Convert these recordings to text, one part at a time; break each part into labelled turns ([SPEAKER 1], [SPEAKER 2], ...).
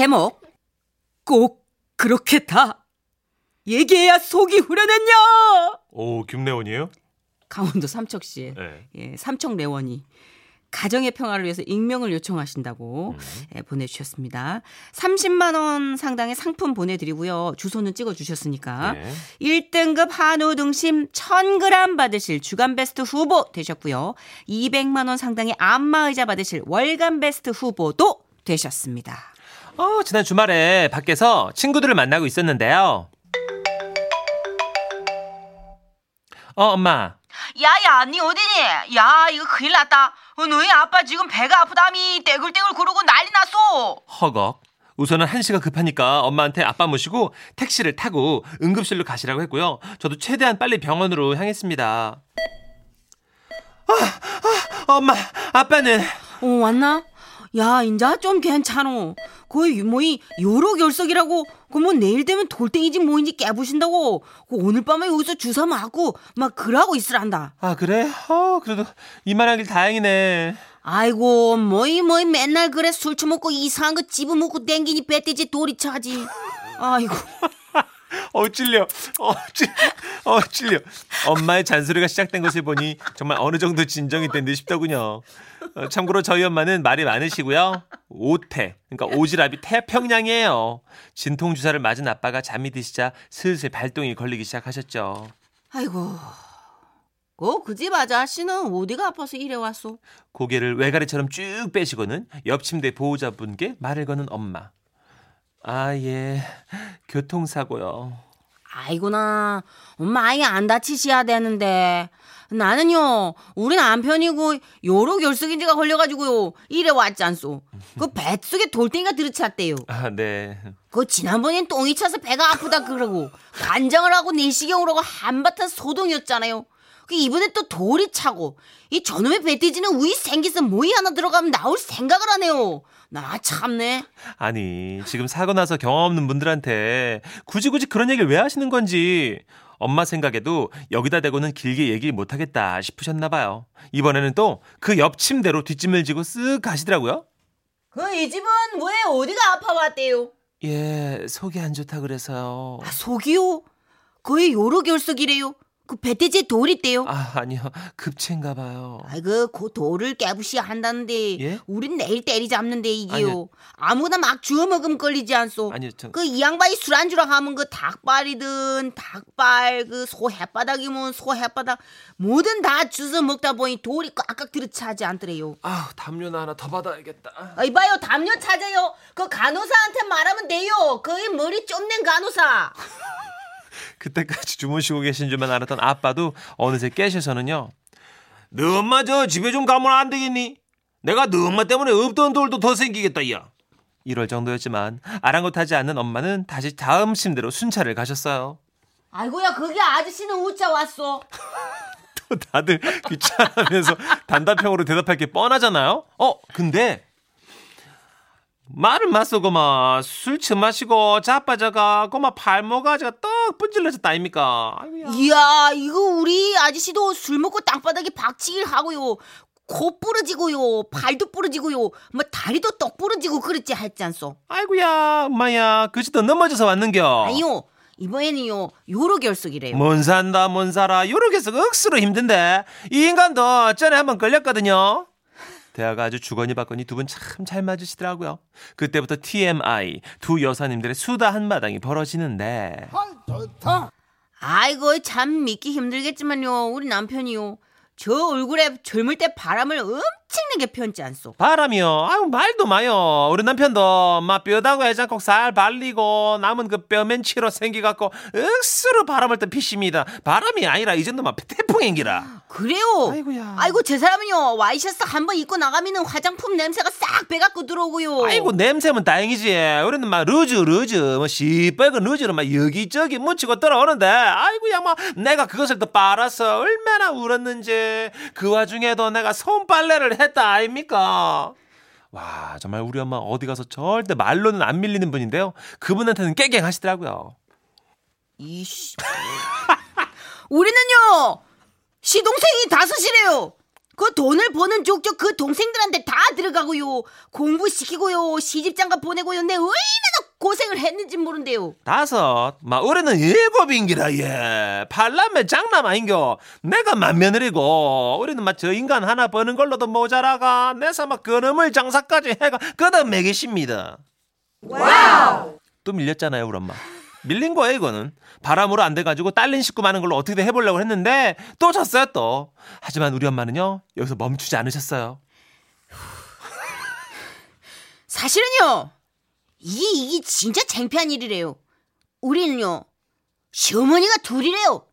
[SPEAKER 1] 제목 꼭 그렇게 다 얘기해야 속이 후련했냐?
[SPEAKER 2] 오, 김래원이에요?
[SPEAKER 1] 강원도 삼척시에
[SPEAKER 2] 네.
[SPEAKER 1] 예, 삼척 내원이 가정의 평화를 위해서 익명을 요청하신다고 예, 보내주셨습니다. 30만 원 상당의 상품 보내드리고요. 주소는 찍어주셨으니까
[SPEAKER 2] 네.
[SPEAKER 1] 1등급 한우 등심 1000g 받으실 주간 베스트 후보 되셨고요. 200만 원 상당의 안마의자 받으실 월간 베스트 후보도 되셨습니다.
[SPEAKER 2] 어, 지난 주말에 밖에서 친구들을 만나고 있었는데요. 어, 엄마.
[SPEAKER 3] 야야 니 어디니? 야 이거 큰일 났다. 어, 너희 아빠 지금 배가 아프다미 떼굴떼굴 구르고 난리 났어.
[SPEAKER 2] 허걱. 우선은 한시가 급하니까 엄마한테 아빠 모시고 택시를 타고 응급실로 가시라고 했고요. 저도 최대한 빨리 병원으로 향했습니다. 아, 아, 엄마, 아빠는
[SPEAKER 1] 어, 왔나? 야, 인자 좀 괜찮어. 거의 뭐이 요로 결석이라고 그뭐 내일 되면 돌덩이지 뭐인지 깨부신다고 그 오늘 밤에 여기서 주사 맞고 막 그러고 있으란다.
[SPEAKER 2] 아 그래? 어 그래도 이만하길 다행이네.
[SPEAKER 1] 아이고 뭐이 뭐이 맨날 그래 술 처먹고 이상한 거 집어먹고 댕기니 배떼지 도리차지. 아이고
[SPEAKER 2] 어 찔려. 어 찔려. 어 찔려. 엄마의 잔소리가 시작된 것을 보니 정말 어느 정도 진정이 된 듯 싶더군요. 어, 참고로 저희 엄마는 말이 많으시고요. 오태, 그러니까 오지랖이 태평양이에요. 진통 주사를 맞은 아빠가 잠이 드시자 슬슬 발동이 걸리기 시작하셨죠.
[SPEAKER 1] 아이고. 그집 아저씨는 어디가 아파서 이래 왔어?
[SPEAKER 2] 고개를 외가리처럼 쭉 빼시고는 옆 침대 보호자분께 말을 거는 엄마. 아, 예. 교통사고요.
[SPEAKER 1] 아이고나 엄마 아예 안 다치셔야 되는데. 나는요 우리 남편이고 요로 결석인지가 걸려가지고요 이래 왔지 않소? 그 뱃속에 돌덩이가 들이찼대요.
[SPEAKER 2] 아, 네.
[SPEAKER 1] 그 지난번엔 똥이 차서 배가 아프다 그러고 간장을 하고 내시경을 하고 한바탕 소동이었잖아요. 그 이번에 또 돌이 차고 이 저놈의 배돼지는 우이 생기서 모이 하나 들어가면 나올 생각을 하네요 나 참네
[SPEAKER 2] 아니, 지금 사고 나서 경험 없는 분들한테 굳이 굳이 그런 얘기를 왜 하시는 건지 엄마 생각에도 여기다 대고는 길게 얘기 못 하겠다 싶으셨나 봐요. 이번에는 또 그 옆 침대로 뒷짐을 지고 쓱 가시더라고요.
[SPEAKER 1] 그 이 집은 왜 어디가 아파왔대요
[SPEAKER 2] 예, 속이 안 좋다 그래서요.
[SPEAKER 1] 아, 속이요? 거의 요로 결석이래요. 그 배돼지에 돌 있대요.
[SPEAKER 2] 아, 아니요. 급체인가 봐요.
[SPEAKER 1] 아이고, 그 돌을 깨부시야 한다는데,
[SPEAKER 2] 예?
[SPEAKER 1] 우린 내일 때리 잡는데, 이게요.
[SPEAKER 2] 아니요.
[SPEAKER 1] 아무나 막 주워 먹으면 걸리지 않소.
[SPEAKER 2] 아니요, 전
[SPEAKER 1] 그이 양반이 술 안주로 하면 그 닭발이든 닭발, 그 소 햇바닥이면 소 햇바닥, 뭐든 다 주워 먹다 보니 돌이 꽉꽉 들이차지 않더래요.
[SPEAKER 2] 아, 담요나 하나 더 받아야겠다.
[SPEAKER 1] 아, 이봐요, 담요 찾아요. 그 간호사한테 말하면 돼요. 거의 머리 쫌낸 간호사.
[SPEAKER 2] 그때까지 주무시고 계신 줄만 알았던 아빠도 어느새 깨셔서는요. 너 엄마 저 집에 좀 가면 안 되겠니? 내가 너 엄마 때문에 없던 돌도 더 생기겠다, 야. 이럴 정도였지만 아랑곳하지 않는 엄마는 다시 다음 침대로 순찰을 가셨어요.
[SPEAKER 1] 아이고야, 그게 아저씨는 우짜 왔어.
[SPEAKER 2] 또 다들 귀찮으면서 단답형으로 대답할 게 뻔하잖아요. 어, 근데 말을 맞서 고마 술 처마시고 자빠져가 고마 발모가지가 떡 분질러졌다 아닙니까? 아이고야.
[SPEAKER 1] 이야, 이거 우리 아저씨도 술 먹고 땅바닥에 박치기를 하고요. 코 부러지고요. 발도 부러지고요. 뭐 다리도 떡 부러지고 그랬지 했지 않소.
[SPEAKER 2] 아이고야, 엄마야, 그지도 넘어져서 왔는겨.
[SPEAKER 1] 아니요. 이번에는요. 요로 결석이래요.
[SPEAKER 2] 뭔 산다, 뭔 살아. 요렇게서 억수로 힘든데. 이 인간도 전에 한번 걸렸거든요. 대화가 아주 주거니 받거니 두 분 참 잘 맞으시더라고요. 그때부터 TMI, 두 여사님들의 수다 한마당이 벌어지는데.
[SPEAKER 1] 아이고 참 믿기 힘들겠지만요. 우리 남편이요. 저 얼굴에 젊을 때 바람을 엄청 나게 편지 않소.
[SPEAKER 2] 바람이요. 아유, 말도 마요. 우리 남편도 막 뼈다구 해장국 살 발리고 남은 그 뼈맨치로 생기갖고 억수로 바람을 또 피십니다. 바람이 아니라 이 정도면 태풍행기라.
[SPEAKER 1] 그래요.
[SPEAKER 2] 아이고야.
[SPEAKER 1] 아이고 제 사람은요. 와이셔츠 한 번 입고 나가면은 화장품 냄새가 싹 배갖고 들어오고요.
[SPEAKER 2] 아이고 냄새면 다행이지. 우리는 막 루즈 루즈 뭐 시뻘건 루즈로 막 여기저기 묻히고 들어오는데 아이고야 뭐 내가 그것을 또 빨아서 얼마나 울었는지 그 와중에도 내가 손빨래를 했다 아닙니까? 와 정말 우리 엄마 어디 가서 절대 말로는 안 밀리는 분인데요. 그분한테는 깨갱 하시더라고요.
[SPEAKER 1] 이씨. 우리는요 시동생이 다섯이래요. 그 돈을 버는 족족 그 동생들한테 다 들어가고요. 공부시키고요. 시집장가 보내고요. 내 얼마나 고생을 했는지 모른대요.
[SPEAKER 2] 다섯, 마 올해는 일곱인기라 예. 팔남매 장남 아닌겨. 내가 맏며느리고 우리는 막 저 인간 하나 버는 걸로도 모자라가 내서 막 그놈을 장사까지 해가 끄덕 매기십니다. 또 밀렸잖아요, 우리 엄마. 밀린 거예요, 이거는. 바람으로 안 돼가지고 딸린 식구 많은 걸로 어떻게든 해보려고 했는데 또 졌어요, 또. 하지만 우리 엄마는요, 여기서 멈추지 않으셨어요.
[SPEAKER 1] 사실은요. 이게 이게 진짜 창피한 일이래요. 우리는요. 시어머니가 둘이래요.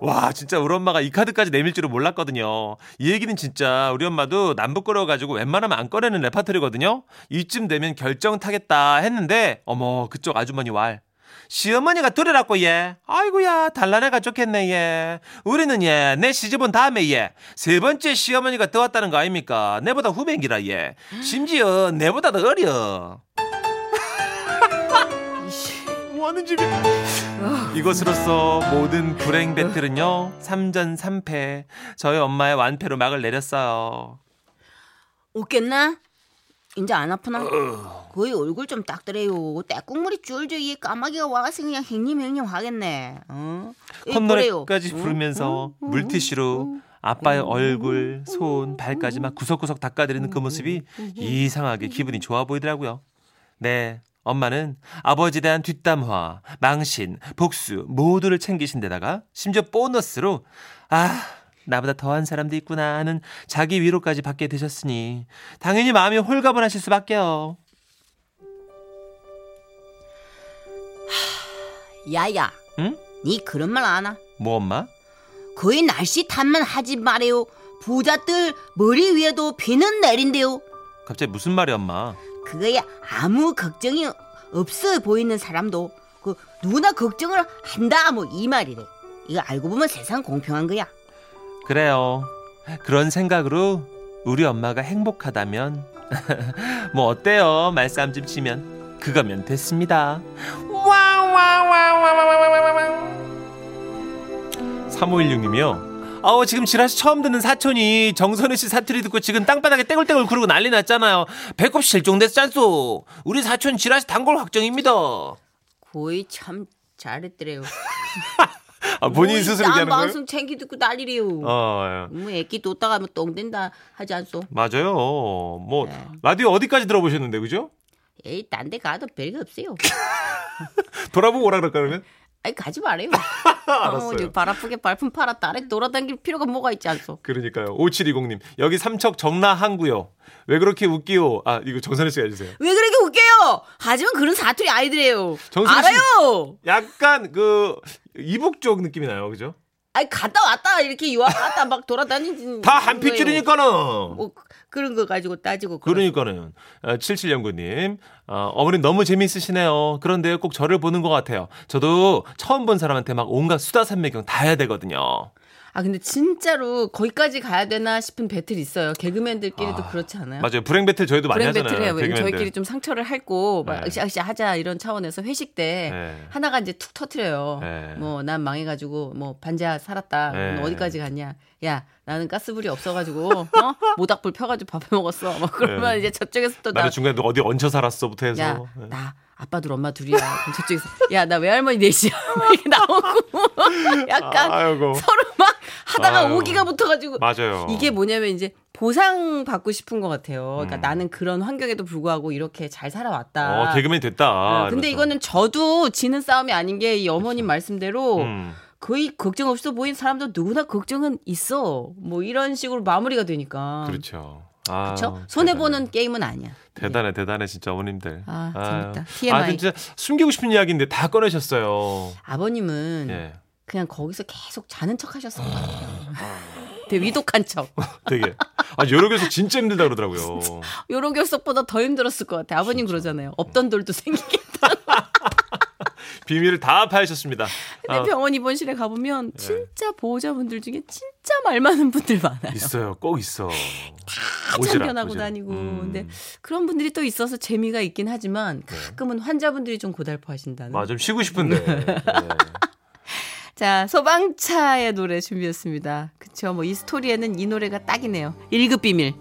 [SPEAKER 2] 와 진짜 우리 엄마가 이 카드까지 내밀 줄은 몰랐거든요. 이 얘기는 진짜 우리 엄마도 남 부끄러워가지고 웬만하면 안 꺼내는 레파토리거든요. 이쯤 되면 결정 타겠다 했는데 어머 그쪽 아주머니 왈. 시어머니가 둘이라고 얘. 아이고야 단란해가 좋겠네 얘. 우리는 얘내 시집온 다음에 얘세 번째 시어머니가 더 왔다는 거 아닙니까? 내보다 후배기라 얘. 심지어 내보다 더 어려. 뭐 하는 집이야? 이것으로써 모든 불행 배틀은요 3전 3패 저희 엄마의 완패로 막을 내렸어요
[SPEAKER 1] 웃겠나? 이제 안 아프나? 거의 얼굴 좀 닦더래요. 때국물이 줄줄 이 까마귀가 와서 그냥 행님 행님 하겠네. 어?
[SPEAKER 2] 콧노래까지
[SPEAKER 1] 응?
[SPEAKER 2] 부르면서
[SPEAKER 1] 응?
[SPEAKER 2] 물티슈로
[SPEAKER 1] 응?
[SPEAKER 2] 아빠의 얼굴, 손, 발까지 막 구석구석 닦아드리는 그 모습이 이상하게 기분이 좋아 보이더라고요. 네, 엄마는 아버지에 대한 뒷담화, 망신, 복수 모두를 챙기신 데다가 심지어 보너스로 아 나보다 더한 사람도 있구나 하는 자기 위로까지 받게 되셨으니 당연히 마음이 홀가분하실 수밖에요.
[SPEAKER 1] 야야,
[SPEAKER 2] 응?
[SPEAKER 1] 니 그런 말 아나?
[SPEAKER 2] 뭐 엄마?
[SPEAKER 1] 거의 날씨 탓만 하지 말아요. 부자들 머리 위에도 비는 내린대요.
[SPEAKER 2] 갑자기 무슨 말이 엄마?
[SPEAKER 1] 그거야 아무 걱정이 없어 보이는 사람도 그 누구나 걱정을 한다 뭐 이 말이래. 이거 알고 보면 세상 공평한 거야.
[SPEAKER 2] 그래요. 그런 생각으로 우리 엄마가 행복하다면 뭐 어때요? 말싸움 좀 치면 그거면 됐습니다. 3516님이요. 아우 지금 지라시 처음 듣는 사촌이 정선우 씨 사투리 듣고 지금 땅바닥에 떼굴떼굴 구르고 난리 났잖아요. 배꼽 실종됐지 않소? 우리 사촌 지라시 단골 확정입니다.
[SPEAKER 1] 거의 참 잘했더래요.
[SPEAKER 2] 아, 본인
[SPEAKER 1] 뭐
[SPEAKER 2] 스스로
[SPEAKER 1] 딴
[SPEAKER 2] 얘기하는 거예요?
[SPEAKER 1] 방송 챙기 듣고 난리래요.
[SPEAKER 2] 어, 예.
[SPEAKER 1] 뭐 애기 뒀다가 뭐똥 된다 하지 않소?
[SPEAKER 2] 맞아요. 뭐
[SPEAKER 1] 네.
[SPEAKER 2] 라디오 어디까지 들어보셨는데 그죠?
[SPEAKER 1] 에이 딴 데 가도 별거 없어요.
[SPEAKER 2] 돌아보고 오라 그럴까 그러면?
[SPEAKER 1] 아니 가지 말아요.
[SPEAKER 2] 알았어요.
[SPEAKER 1] 어, 발 아프게 발품 팔았다. 아래 돌아다닐 필요가 뭐가 있지 않소?
[SPEAKER 2] 그러니까요. 5720님. 여기 삼척 정라 항구요. 왜 그렇게 웃기요? 아, 이거 정선혜 씨가 해주세요.
[SPEAKER 1] 왜 그렇게 웃겨요? 하지만 그런 사투리 아이들이에요.
[SPEAKER 2] 정순 씨.
[SPEAKER 1] 알아요.
[SPEAKER 2] 약간 그 이북 쪽 느낌이 나요. 그죠?
[SPEAKER 1] 아니 갔다 왔다 이렇게 유학 갔다 막 돌아다니지.
[SPEAKER 2] 다한 핏줄이니까는.
[SPEAKER 1] 뭐 그런 거 가지고 따지고. 그러-
[SPEAKER 2] 그러니까는. 어, 7709님. 어, 어머님 너무 재미있으시네요. 그런데 꼭 저를 보는 것 같아요. 저도 처음 본 사람한테 막 온갖 수다 산매경 다 해야 되거든요.
[SPEAKER 1] 아 근데 진짜로 거기까지 가야 되나 싶은 배틀 있어요. 개그맨들끼리도
[SPEAKER 2] 아,
[SPEAKER 1] 그렇지 않아요?
[SPEAKER 2] 맞아요. 불행 배틀 저희도 많이
[SPEAKER 1] 브랜
[SPEAKER 2] 하잖아요.
[SPEAKER 1] 배틀이에요. 왜냐면
[SPEAKER 2] 개그맨들.
[SPEAKER 1] 저희끼리 좀 상처를 핥고 막
[SPEAKER 2] 네.
[SPEAKER 1] 으쌰으쌰 하자 이런 차원에서 회식 때
[SPEAKER 2] 네.
[SPEAKER 1] 하나가 이제 툭 터트려요.
[SPEAKER 2] 네.
[SPEAKER 1] 뭐난 망해가지고 뭐 반지하 살았다.
[SPEAKER 2] 네.
[SPEAKER 1] 너 어디까지 갔냐? 야 나는 가스불이 없어가지고 어? 모닥불 펴가지고 밥해 먹었어. 막 그러면
[SPEAKER 2] 네.
[SPEAKER 1] 이제 저쪽에서 또 나,
[SPEAKER 2] 나는 중간에 어디 얹혀 살았어부터 해서.
[SPEAKER 1] 야,
[SPEAKER 2] 네.
[SPEAKER 1] 나 아빠 둘 엄마 둘이야. 그럼 저쪽에서 야 나 외할머니 넷이야. 막 이렇게 나오고 약간
[SPEAKER 2] 아이고.
[SPEAKER 1] 서로 막 하다가
[SPEAKER 2] 아유.
[SPEAKER 1] 오기가 붙어가지고
[SPEAKER 2] 맞아요.
[SPEAKER 1] 이게 뭐냐면 이제 보상 받고 싶은 것 같아요. 그러니까
[SPEAKER 2] 음.
[SPEAKER 1] 나는 그런 환경에도 불구하고 이렇게 잘 살아왔다.
[SPEAKER 2] 어, 개그맨 됐다.
[SPEAKER 1] 어, 근데
[SPEAKER 2] 이러면서.
[SPEAKER 1] 이거는 저도 지는 싸움이 아닌 게 이 어머님 말씀대로
[SPEAKER 2] 음.
[SPEAKER 1] 거의 걱정 없어 보인 사람도 누구나 걱정은 있어. 뭐 이런 식으로 마무리가 되니까.
[SPEAKER 2] 그렇죠. 아,
[SPEAKER 1] 그렇죠? 손해. 보는 게임은 아니야.
[SPEAKER 2] 대단해, 대단해, 진짜 어머님들.
[SPEAKER 1] 아,
[SPEAKER 2] 아유.
[SPEAKER 1] 재밌다. TMI.
[SPEAKER 2] 아, 진짜 숨기고 싶은 이야기인데 다 꺼내셨어요.
[SPEAKER 1] 아버님은
[SPEAKER 2] 예.
[SPEAKER 1] 그냥 거기서 계속 자는 척 하셨을 것 같아요. 되게 위독한 척.
[SPEAKER 2] 되게. 아, 여러 개서 진짜 힘들다 그러더라고요.
[SPEAKER 1] 요런 결석보다 더 힘들었을 것 같아. 아버님 그러잖아요. 없던 돌도 생기겠다.
[SPEAKER 2] 비밀을 다 파헤셨습니다.
[SPEAKER 1] 근데
[SPEAKER 2] 아,
[SPEAKER 1] 병원 입원실에 가보면 진짜 보호자분들 중에 진짜 말 많은 분들 많아요.
[SPEAKER 2] 있어요. 꼭 있어.
[SPEAKER 1] 참견하고. 다니고.
[SPEAKER 2] 음.
[SPEAKER 1] 근데 그런 분들이 또 있어서 재미가 있긴 하지만 가끔은 환자분들이 좀 고달퍼 하신다는.
[SPEAKER 2] 맞아, 좀 쉬고 싶은데. 네.
[SPEAKER 1] 자, 자, 소방차의 노래 준비했습니다. 그쵸. 뭐 이 스토리에는 이 노래가 딱이네요. 1급 비밀.